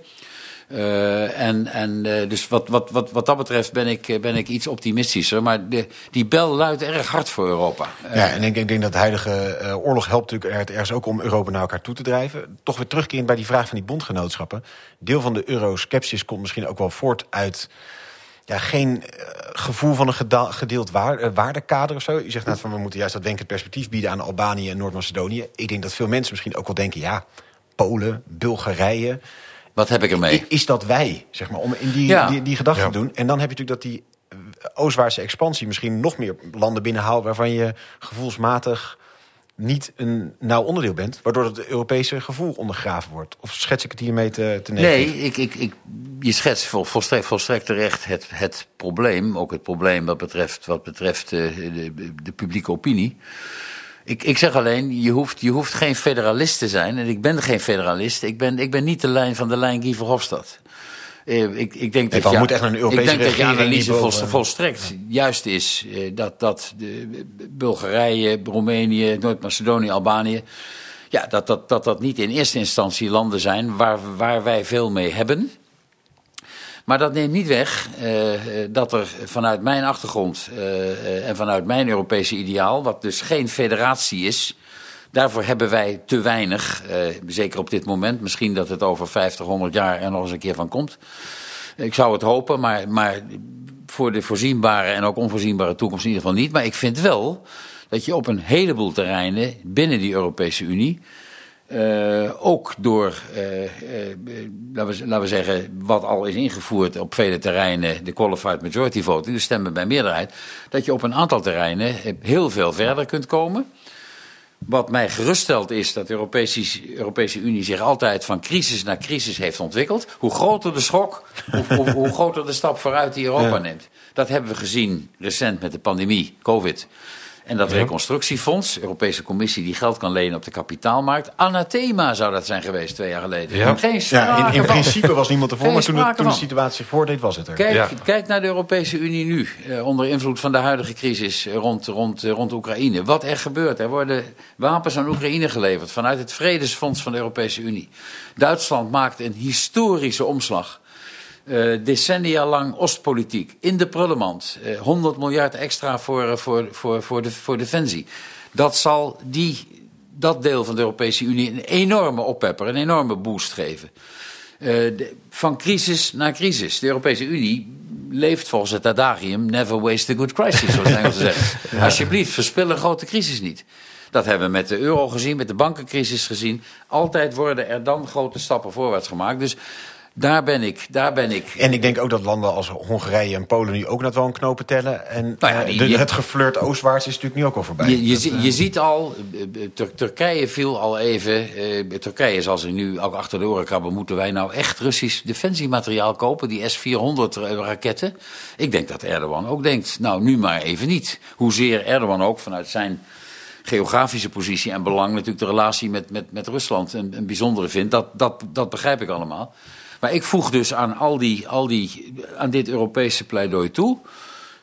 Uh, en en dus wat, wat, wat, wat dat betreft ben ik, ben ik iets optimistischer. Maar de, die bel luidt erg hard voor Europa. Ja, en ik, ik denk dat de huidige oorlog helpt natuurlijk er, ergens ook om Europa naar elkaar toe te drijven. Toch weer terugkerend bij die vraag van die bondgenootschappen. Deel van de euroskepsis komt misschien ook wel voort uit ja, geen uh, gevoel van een gedeeld waar, uh, waardekader of zo. Je zegt net van we moeten juist dat denkend perspectief bieden aan Albanië en Noord-Macedonië. Ik denk dat veel mensen misschien ook wel denken, ja, Polen, Bulgarije. Wat heb ik ermee? Is dat wij, zeg maar, om in die, ja. die, die gedachte ja. te doen. En dan heb je natuurlijk dat die Oostwaartse expansie misschien nog meer landen binnenhaalt waarvan je gevoelsmatig niet een nauw onderdeel bent... waardoor het Europese gevoel ondergraven wordt? Of schets ik het hiermee te, te negatief? Nee, ik, ik, ik, je schetst vol, volstrekt, volstrekt terecht het, het probleem. Ook het probleem wat betreft, wat betreft uh, de, de publieke opinie. Ik, ik zeg alleen, je hoeft, je hoeft geen federalist te zijn. En ik ben geen federalist. Ik ben, ik ben niet de lijn van de lijn Guy Verhofstadt. Uh, ik, ik denk nee, dat, ja, moet echt een Europese ik denk dat je analyse boven... volstrekt juist is uh, dat, dat de, Bulgarije, Roemenië, Noord-Macedonië, Albanië. Ja, dat dat, dat dat niet in eerste instantie landen zijn waar, waar wij veel mee hebben. Maar dat neemt niet weg uh, dat er vanuit mijn achtergrond en vanuit mijn Europese ideaal, wat dus geen federatie is, daarvoor hebben wij te weinig, zeker op dit moment. Misschien dat het over 50, 100 jaar er nog eens een keer van komt. Ik zou het hopen, maar, maar voor de voorzienbare en ook onvoorzienbare toekomst in ieder geval niet. Maar ik vind wel dat je op een heleboel terreinen binnen die Europese Unie uh, ook door, uh, uh, laten, we, laten we zeggen, wat al is ingevoerd op vele terreinen, de qualified majority voting, de stemmen bij meerderheid, dat je op een aantal terreinen heel veel verder kunt komen. Wat mij geruststelt is dat de Europese, Europese Unie zich altijd van crisis naar crisis heeft ontwikkeld. Hoe groter de schok, hoe, hoe, hoe groter de stap vooruit die Europa ja. neemt. Dat hebben we gezien recent met de pandemie, COVID. En dat ja. reconstructiefonds, Europese Commissie die geld kan lenen op de kapitaalmarkt. Anathema zou dat zijn geweest twee jaar geleden. Ja. Geen ja, in, in principe was niemand ervoor, maar toen, de, toen de situatie voordeed was het er. Kijk, ja. kijk naar de Europese Unie nu, eh, onder invloed van de huidige crisis rond, rond, rond Oekraïne. Wat er gebeurt, er worden wapens aan Oekraïne geleverd vanuit het Vredesfonds van de Europese Unie. Duitsland maakt een historische omslag. Uh, decennia lang Oostpolitiek. In de prullenmand. Uh, 100 miljard extra voor, voor, voor, voor, de, voor defensie. Dat zal die, dat deel van de Europese Unie een enorme oppepper, een enorme boost geven. Uh, de, van crisis naar crisis. De Europese Unie leeft volgens het adagium never waste a good crisis, zoals Engels zeggen. Alsjeblieft, verspil een grote crisis niet. Dat hebben we met de euro gezien, met de bankencrisis gezien. Altijd worden er dan grote stappen voorwaarts gemaakt. Dus daar ben ik, daar ben ik. En ik denk ook dat landen als Hongarije en Polen nu ook net wel een knopen tellen. En nou ja, die, de, je, het geflirt oostwaarts is natuurlijk nu ook al voorbij. Je, je, dat, uh... je ziet al, Tur Turkije viel al even. Uh, Turkije zal zich nu ook achter de oren krabben. Moeten wij nou echt Russisch defensiemateriaal kopen? Die S-400 raketten? Ik denk dat Erdogan ook denkt, nou nu maar even niet. Hoezeer Erdogan ook vanuit zijn geografische positie en belang natuurlijk de relatie met, met, met Rusland een, een bijzondere vindt. Dat, dat, dat begrijp ik allemaal. Maar ik voeg dus aan, al die, al die, aan dit Europese pleidooi toe.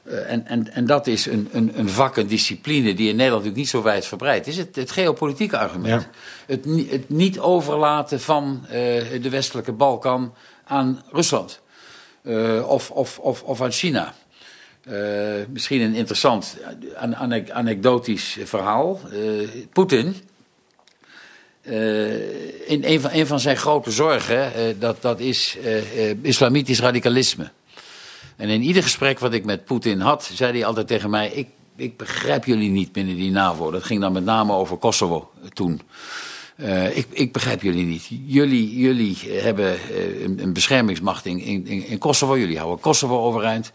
Uh, en, en, en dat is een, een, een vak, een discipline die in Nederland natuurlijk niet zo wijd verbreid is. Het, het geopolitieke argument. Ja. Het, het niet overlaten van uh, de westelijke Balkan aan Rusland. Uh, of, of, of, of aan China. misschien een interessant anekdotisch verhaal. Poetin in een van, een van zijn grote zorgen, uh, dat, dat is uh, islamitisch radicalisme. En in ieder gesprek wat ik met Poetin had, zei hij altijd tegen mij: ik, ik begrijp jullie niet binnen die NAVO. Dat ging dan met name over Kosovo toen. ik, ik begrijp jullie niet. Jullie, jullie hebben een, een beschermingsmacht in, in, in Kosovo. Jullie houden Kosovo overeind.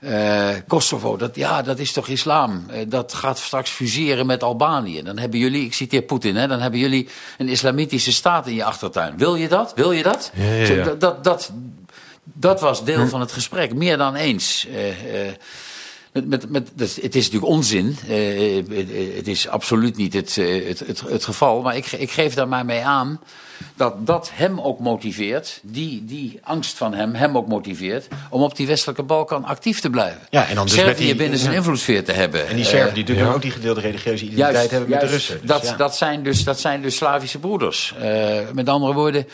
Uh, Kosovo, dat, ja, dat is toch islam? Uh, dat gaat straks fuseren met Albanië. Dan hebben jullie, ik citeer Poetin, hè, dan hebben jullie een islamitische staat in je achtertuin. Wil je dat? Wil je dat? Ja, ja, ja. Dat, dat, dat, Dat was deel van het gesprek, meer dan eens. Uh, met, met, met, het is natuurlijk onzin. het is absoluut niet het, het, het, het, geval. Maar ik, ik geef daar maar mee aan dat dat hem ook motiveert, die, die angst van hem hem ook motiveert, om op die westelijke Balkan actief te blijven. Ja, en dan dus Servië die, binnen zijn invloedssfeer te hebben. En die Serven die natuurlijk ook die gedeelde religieuze identiteit hebben met de Russen. Dus dat, dat, zijn dus, dat zijn dus Slavische broeders. Uh, met andere woorden.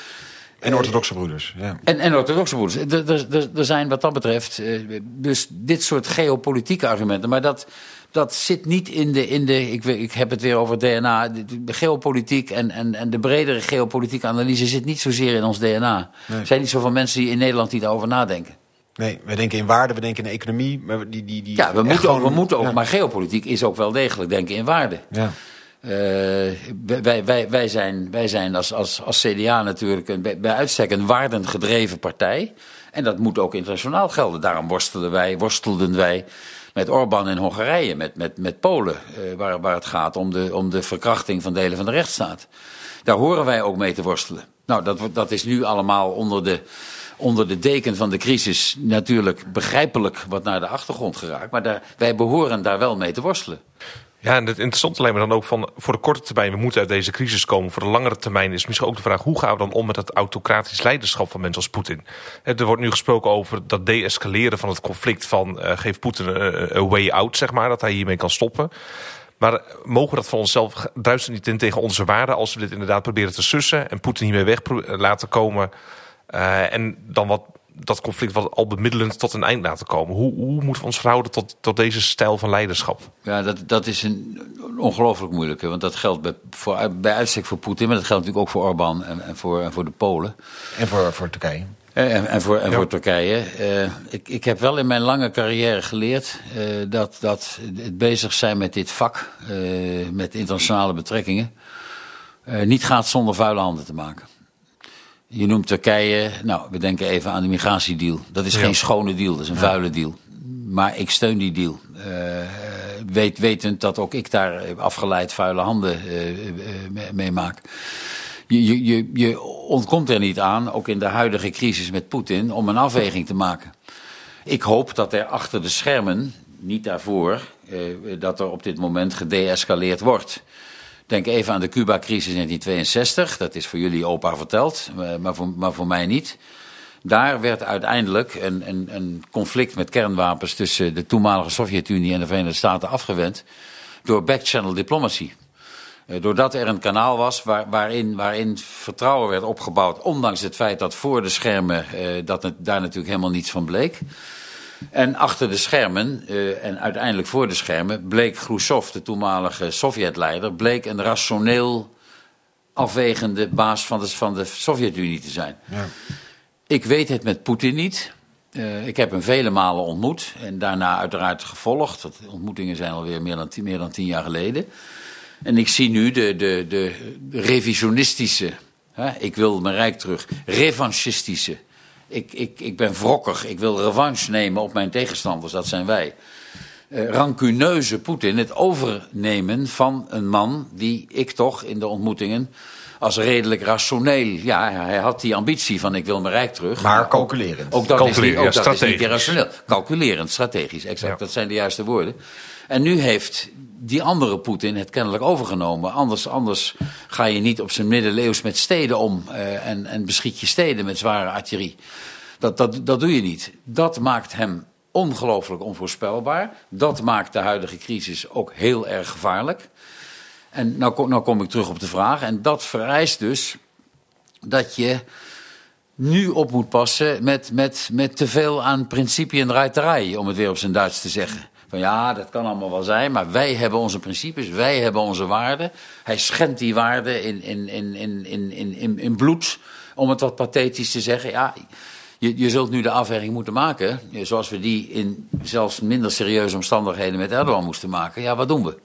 En orthodoxe broeders. Ja. En, en orthodoxe broeders. Er, er, er zijn wat dat betreft uh, dus dit soort geopolitieke argumenten. Maar dat, dat zit niet in de. In de ik, ik heb het weer over DNA. De, de geopolitiek en, en, en de bredere geopolitieke analyse zit niet zozeer in ons DNA. Er zijn niet zoveel mensen die in Nederland die daarover nadenken. Nee, we denken in waarde, we denken in economie. Maar die, die, die ja, we moeten, ook, we moeten ook. Maar geopolitiek is ook wel degelijk denken in waarde. Ja. Uh, wij, wij, wij zijn, wij zijn als, als, als CDA natuurlijk een, bij uitstek een waardengedreven partij. En dat moet ook internationaal gelden. Daarom worstelen wij, worstelden wij met Orbán in Hongarije, met, met, met Polen, uh, waar, waar het gaat om de, om de verkrachting van delen van de rechtsstaat. Daar horen wij ook mee te worstelen. Nou, dat, dat is nu allemaal onder de, onder de deken van de crisis natuurlijk begrijpelijk wat naar de achtergrond geraakt. Maar daar, wij behoren daar wel mee te worstelen. Ja, en het interessante lijkt me dan ook van voor de korte termijn, we moeten uit deze crisis komen. Voor de langere termijn is misschien ook de vraag: hoe gaan we dan om met het autocratisch leiderschap van mensen als Poetin? Er wordt nu gesproken over dat deescaleren van het conflict van uh, geef Poetin een way out, zeg maar, dat hij hiermee kan stoppen. Maar mogen we dat van onszelf, druist niet in tegen onze waarden als we dit inderdaad proberen te sussen en Poetin hiermee weg laten komen? En dan wat dat conflict wat al bemiddelend tot een eind laten komen. Hoe, hoe moeten we ons verhouden tot, tot deze stijl van leiderschap? Ja, dat, dat is een ongelooflijk moeilijke. Want dat geldt bij, voor, bij uitstek voor Poetin, maar dat geldt natuurlijk ook voor Orbán en, en, voor, en voor de Polen. En voor, voor Turkije. En, en, voor, en voor Turkije. Uh, ik, ik heb wel in mijn lange carrière geleerd uh, dat, dat het bezig zijn met dit vak, uh, met internationale betrekkingen, niet gaat zonder vuile handen te maken. Je noemt Turkije, nou, we denken even aan de migratiedeal. Dat is geen schone deal, dat is een vuile deal. Maar ik steun die deal. Uh, weet, wetend dat ook ik daar afgeleid vuile handen uh, mee maak. Je, je, je ontkomt er niet aan, ook in de huidige crisis met Poetin, om een afweging te maken. Ik hoop dat er achter de schermen, niet daarvoor, dat er op dit moment gedeescaleerd wordt. Denk even aan de Cuba-crisis in 1962. Dat is voor jullie opa verteld, eh, maar voor, maar voor mij niet. Daar werd uiteindelijk een, een, een conflict met kernwapens tussen de toenmalige Sovjet-Unie en de Verenigde Staten afgewend door backchannel diplomacy. Eh, doordat er een kanaal was waar, waarin, waarin vertrouwen werd opgebouwd, ondanks het feit dat voor de schermen eh, dat het, daar natuurlijk helemaal niets van bleek. En achter de schermen, uh, en uiteindelijk voor de schermen, bleek Khrushchev, de toenmalige Sovjetleider, bleek een rationeel afwegende baas van de, van de Sovjet-Unie te zijn. Ja. Ik weet het met Poetin niet. Uh, ik heb hem vele malen ontmoet en daarna uiteraard gevolgd. De ontmoetingen zijn alweer meer dan tien, meer dan tien jaar geleden. En ik zie nu de, de, de, de revisionistische, hè, ik wil mijn rijk terug, revanchistische ik, ik, ik ben wrokkig, ik wil revanche nemen op mijn tegenstanders, dat zijn wij. Uh, rancuneuze Poetin, het overnemen van een man die ik toch in de ontmoetingen als redelijk rationeel. Ja, hij had die ambitie van ik wil mijn rijk terug. Maar calculerend. Ook, dat, is, niet, ook dat is niet irrationeel. Calculerend, strategisch, exact. Dat zijn de juiste woorden. En nu heeft die andere Poetin het kennelijk overgenomen. Anders, anders ga je niet op zijn middeleeuws met steden om uh, en, en beschiet je steden met zware artillerie. Dat, dat, dat doe je niet. Dat maakt hem ongelooflijk onvoorspelbaar. Dat maakt de huidige crisis ook heel erg gevaarlijk. En nou, nou kom ik terug op de vraag. En dat vereist dus dat je nu op moet passen met, met, met te veel aan principienruiterij, om het weer op zijn Duits te zeggen. Van ja, dat kan allemaal wel zijn, maar wij hebben onze principes, wij hebben onze waarden. Hij schendt die waarden in, in, in, in, in, in, in bloed, om het wat pathetisch te zeggen. Ja, je, je zult nu de afweging moeten maken, zoals we die in zelfs minder serieuze omstandigheden met Erdogan moesten maken. Ja, wat doen we?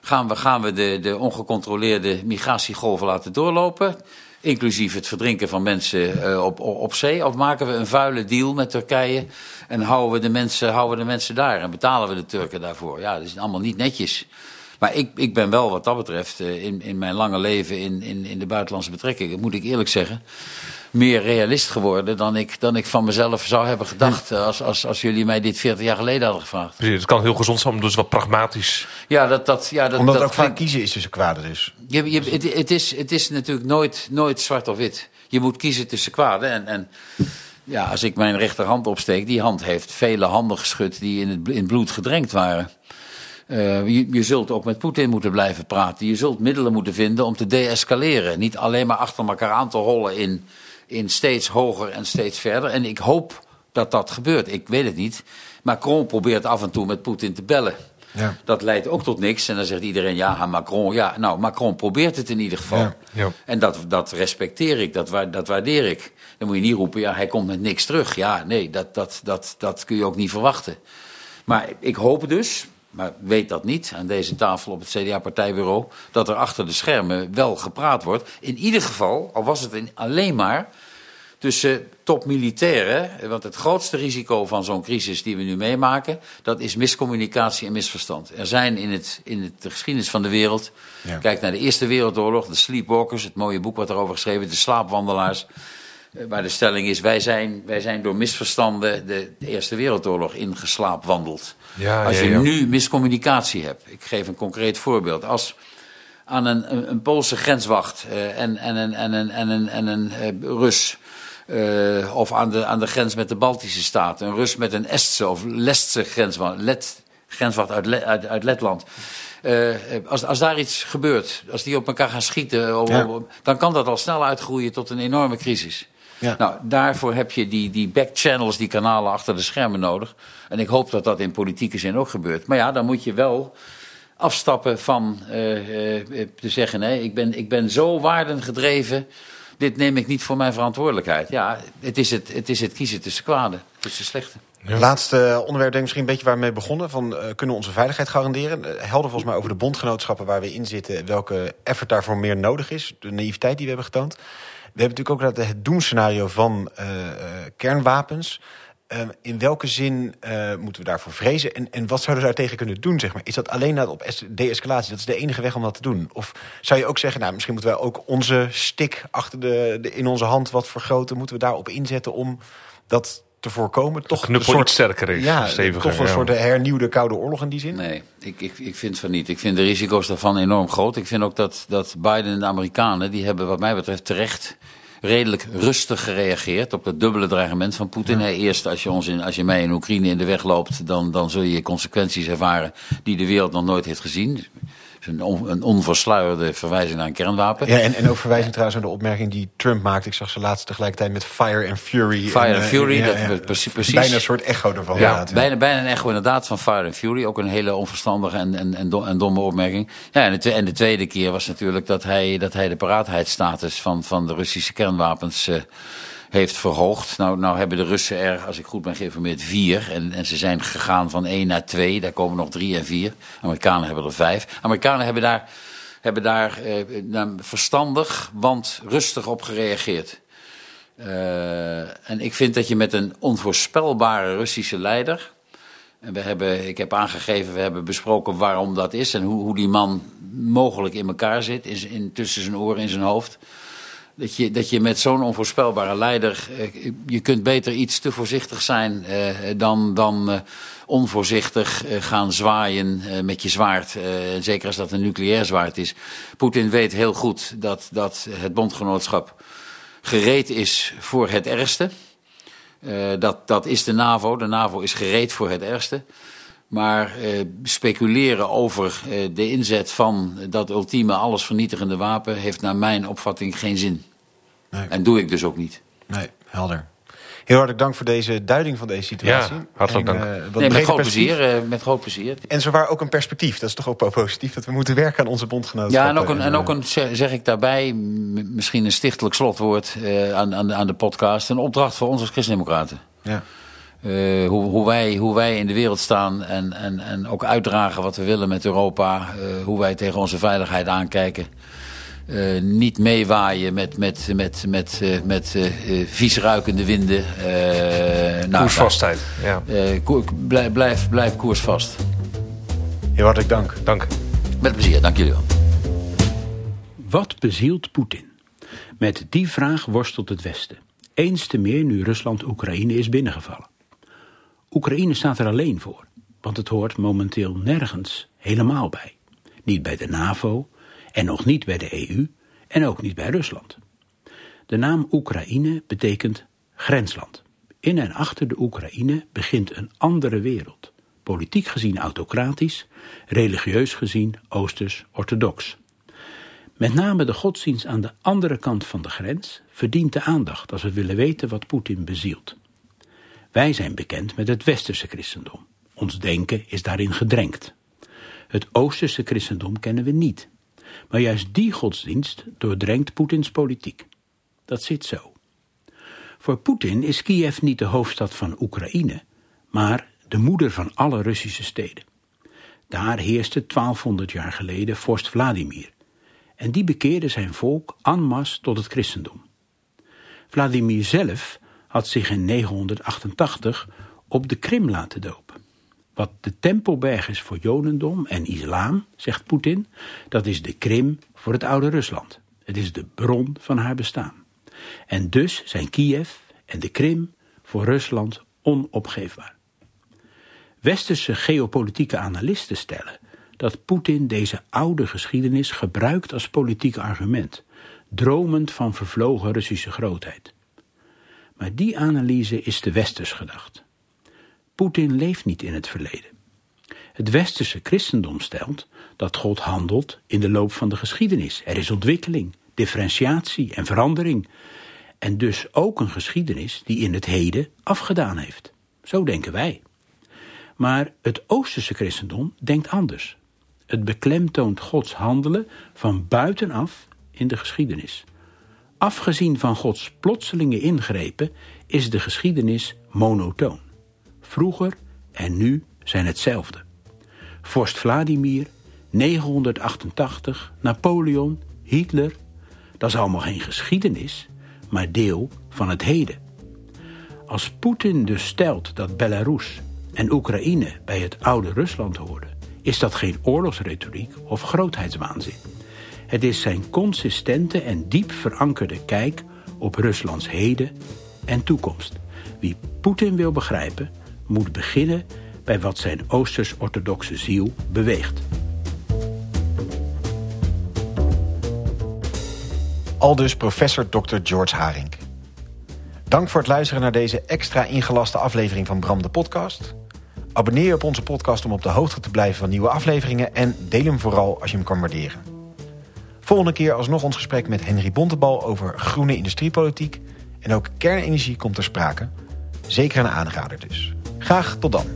Gaan we, gaan we de, de ongecontroleerde migratiegolven laten doorlopen? Inclusief het verdrinken van mensen uh, op, op zee? Of maken we een vuile deal met Turkije en houden we, de mensen, houden we de mensen daar en betalen we de Turken daarvoor? Ja, dat is allemaal niet netjes. Maar ik, ik ben wel wat dat betreft in, in mijn lange leven in, in, in de buitenlandse betrekkingen, moet ik eerlijk zeggen meer realist geworden dan ik, dan ik van mezelf zou hebben gedacht. Hm. Als, als, als jullie mij dit 40 jaar geleden hadden gevraagd. Precies, het kan heel gezond zijn, dus wat pragmatisch. Ja, dat, dat, ja, dat, Omdat dat, ook vaak kiezen is tussen kwaden dus. Je, je, het, het, is, het is natuurlijk nooit, nooit zwart of wit. Je moet kiezen tussen kwaden. En, en ja, als ik mijn rechterhand opsteek, die hand heeft vele handen geschud die in het in bloed gedrenkt waren. Uh, je, je, zult ook met Poetin moeten blijven praten. Je zult middelen moeten vinden om te deescaleren. Niet alleen maar achter elkaar aan te rollen in in steeds hoger en steeds verder. En ik hoop dat dat gebeurt. Ik weet het niet. Macron probeert af en toe met Poetin te bellen. Ja. Dat leidt ook tot niks. En dan zegt iedereen, ja, Macron. Ja, nou, Macron probeert het in ieder geval. Ja. Ja. En dat, dat respecteer ik, dat, dat waardeer ik. Dan moet je niet roepen, ja, hij komt met niks terug. Ja, nee, dat, dat, dat, dat kun je ook niet verwachten. Maar ik hoop dus, maar weet dat niet aan deze tafel op het CDA-partijbureau, dat er achter de schermen wel gepraat wordt. In ieder geval, al was het alleen maar tussen topmilitairen. Want het grootste risico van zo'n crisis die we nu meemaken, dat is miscommunicatie en misverstand. Er zijn in, het, in het, de geschiedenis van de wereld, kijk naar de Eerste Wereldoorlog, de Sleepwalkers, het mooie boek wat erover geschreven is, de slaapwandelaars. Eh, waar de stelling is, wij zijn, wij zijn door misverstanden de, Eerste Wereldoorlog ingeslaapwandeld. Ja, Als je nu miscommunicatie hebt, ik geef een concreet voorbeeld. Als aan een, een, Poolse grenswacht uh, en, en, en, en, en, en, en, en een uh, Rus uh, of aan de, aan de grens met de Baltische Staten. Een Rus met een Estse of Lestse grenswacht, Let, grenswacht uit, Le, uit, uit Letland. Uh, als, als daar iets gebeurt, als die op elkaar gaan schieten, ja. dan kan dat al snel uitgroeien tot een enorme crisis. Ja. Nou, daarvoor heb je die, die backchannels, die kanalen achter de schermen nodig. En ik hoop dat dat in politieke zin ook gebeurt. Maar ja, dan moet je wel afstappen van uh, uh, te zeggen: nee, ik ben, ik ben zo waardengedreven dit neem ik niet voor mijn verantwoordelijkheid. Ja, het is het, het, is het kiezen tussen kwade, tussen slechte. Ja. Laatste onderwerp, denk ik misschien een beetje waar we mee begonnen. Van, uh, kunnen we onze veiligheid garanderen? Helder volgens mij over de bondgenootschappen waar we in zitten. Welke effort daarvoor meer nodig is. De naïviteit die we hebben getoond. We hebben natuurlijk ook het doemscenario van uh, kernwapens. Ehm, in welke zin uh, moeten we daarvoor vrezen? En, en wat zouden we daar tegen kunnen doen? Zeg maar? Is dat alleen dat op de-escalatie? Dat is de enige weg om dat te doen? Of zou je ook zeggen, nou, misschien moeten wij ook onze stick achter de, de in onze hand wat vergroten? Moeten we daarop inzetten om dat te voorkomen? Toch een soort sterker is. Ja, steviger, toch een ja. soort hernieuwde koude oorlog in die zin? Nee, ik, ik, ik vind van niet. Ik vind de risico's daarvan enorm groot. Ik vind ook dat, dat Biden en de Amerikanen, die hebben wat mij betreft terecht redelijk rustig gereageerd op het dubbele dreigement van Poetin. Ja. Eerst, als je, ons in, als je mij in Oekraïne in de weg loopt, dan, dan zul je consequenties ervaren die de wereld nog nooit heeft gezien een, on, een onversluierde verwijzing naar een kernwapen. Ja, en, en ook verwijzing trouwens aan de opmerking die Trump maakte. Ik zag ze laatst tegelijkertijd met Fire and Fury. Fire en, and Fury, ja, dat, precies, precies. Bijna een soort echo ervan. Ja, bijna, bijna een echo inderdaad van Fire and Fury. Ook een hele onverstandige en, en, en, en domme opmerking. Ja, en de, en de tweede keer was natuurlijk dat hij, dat hij de paratheidsstatus van, van de Russische kernwapens... Uh, heeft verhoogd. Nou, nou hebben de Russen er, als ik goed ben geïnformeerd, vier. En, en ze zijn gegaan van één naar twee. Daar komen nog drie en vier. Amerikanen hebben er vijf. Amerikanen hebben daar hebben daar eh, verstandig, want rustig op gereageerd. Uh, en ik vind dat je met een onvoorspelbare Russische leider. En we hebben, ik heb aangegeven, we hebben besproken waarom dat is en hoe, hoe die man mogelijk in elkaar zit, in, in, tussen zijn oren en zijn hoofd. Dat je, dat je met zo'n onvoorspelbare leider. Eh, je kunt beter iets te voorzichtig zijn eh, dan, dan eh, onvoorzichtig gaan zwaaien met je zwaard. Zeker als dat een nucleair zwaard is. Poetin weet heel goed dat, dat het bondgenootschap gereed is voor het ergste. dat, dat is de NAVO. De NAVO is gereed voor het ergste. Maar uh, speculeren over uh, de inzet van dat ultieme allesvernietigende wapen heeft naar mijn opvatting geen zin. Nee. En doe ik dus ook niet. Nee, helder. Heel hartelijk dank voor deze duiding van deze situatie. Ja, hartelijk en, dank. Uh, nee, met, groot plezier, uh, met groot plezier. En zowaar ook een perspectief. Dat is toch ook positief dat we moeten werken aan onze bondgenoten. Ja, en ook een, en ook een zeg ik daarbij, misschien een stichtelijk slotwoord uh, aan, aan, de, aan de podcast. Een opdracht voor ons als christendemocraten. Ja. Uh, hoe, hoe, wij, hoe wij in de wereld staan en, en, en ook uitdragen wat we willen met Europa. Uh, hoe wij tegen onze veiligheid aankijken. Uh, niet meewaaien met, met, met, met, uh, met uh, vies ruikende winden. nou, Koersvastheid. Ja. Blijf, blijf, blijf koersvast. Heel hartelijk dank. Dank. Met plezier, dank jullie wel. Wat bezielt Poetin? Met die vraag worstelt het Westen. Eens te meer nu Rusland Oekraïne is binnengevallen. Oekraïne staat er alleen voor, want het hoort momenteel nergens helemaal bij. Niet bij de NAVO en nog niet bij de EU en ook niet bij Rusland. De naam Oekraïne betekent grensland. In en achter de Oekraïne begint een andere wereld. Politiek gezien autocratisch, religieus gezien oosters-orthodox. Met name de godsdienst aan de andere kant van de grens verdient de aandacht als we willen weten wat Poetin bezielt. Wij zijn bekend met het westerse christendom. Ons denken is daarin gedrenkt. Het oosterse christendom kennen we niet. Maar juist die godsdienst doordrenkt Poetins politiek. Dat zit zo. Voor Poetin is Kiev niet de hoofdstad van Oekraïne, maar de moeder van alle Russische steden. Daar heerste 1200 jaar geleden vorst Vladimir, en die bekeerde zijn volk en masse tot het christendom. Vladimir zelf had zich in 988 op de Krim laten dopen. Wat de Tempelberg is voor Jodendom en islam, zegt Poetin, dat is de Krim voor het oude Rusland. Het is de bron van haar bestaan. En dus zijn Kiev en de Krim voor Rusland onopgeefbaar. Westerse geopolitieke analisten stellen dat Poetin deze oude geschiedenis gebruikt als politiek argument, dromend van vervlogen Russische grootheid. Maar die analyse is te westers gedacht. Poetin leeft niet in het verleden. Het westerse christendom stelt dat God handelt in de loop van de geschiedenis. Er is ontwikkeling, differentiatie en verandering. En dus ook een geschiedenis die in het heden afgedaan heeft. Zo denken wij. Maar het Oosterse christendom denkt anders. Het beklemtoont Gods handelen van buitenaf in de geschiedenis. Afgezien van Gods plotselinge ingrepen is de geschiedenis monotoon. Vroeger en nu zijn hetzelfde. Vorst Vladimir, 988, Napoleon, Hitler, dat is allemaal geen geschiedenis, maar deel van het heden. Als Poetin dus stelt dat Belarus en Oekraïne bij het oude Rusland hoorden, is dat geen oorlogsretoriek of grootheidswaanzin. Het is zijn consistente en diep verankerde kijk op Ruslands heden en toekomst. Wie Poetin wil begrijpen, moet beginnen bij wat zijn Oosters-orthodoxe ziel beweegt. Aldus professor Dr. George Haring. Dank voor het luisteren naar deze extra ingelaste aflevering van Bram de Podcast. Abonneer je op onze podcast om op de hoogte te blijven van nieuwe afleveringen en deel hem vooral als je hem kan waarderen. Volgende keer alsnog ons gesprek met Henry Bontebal over groene industriepolitiek en ook kernenergie komt ter sprake. Zeker een aanrader dus. Graag tot dan.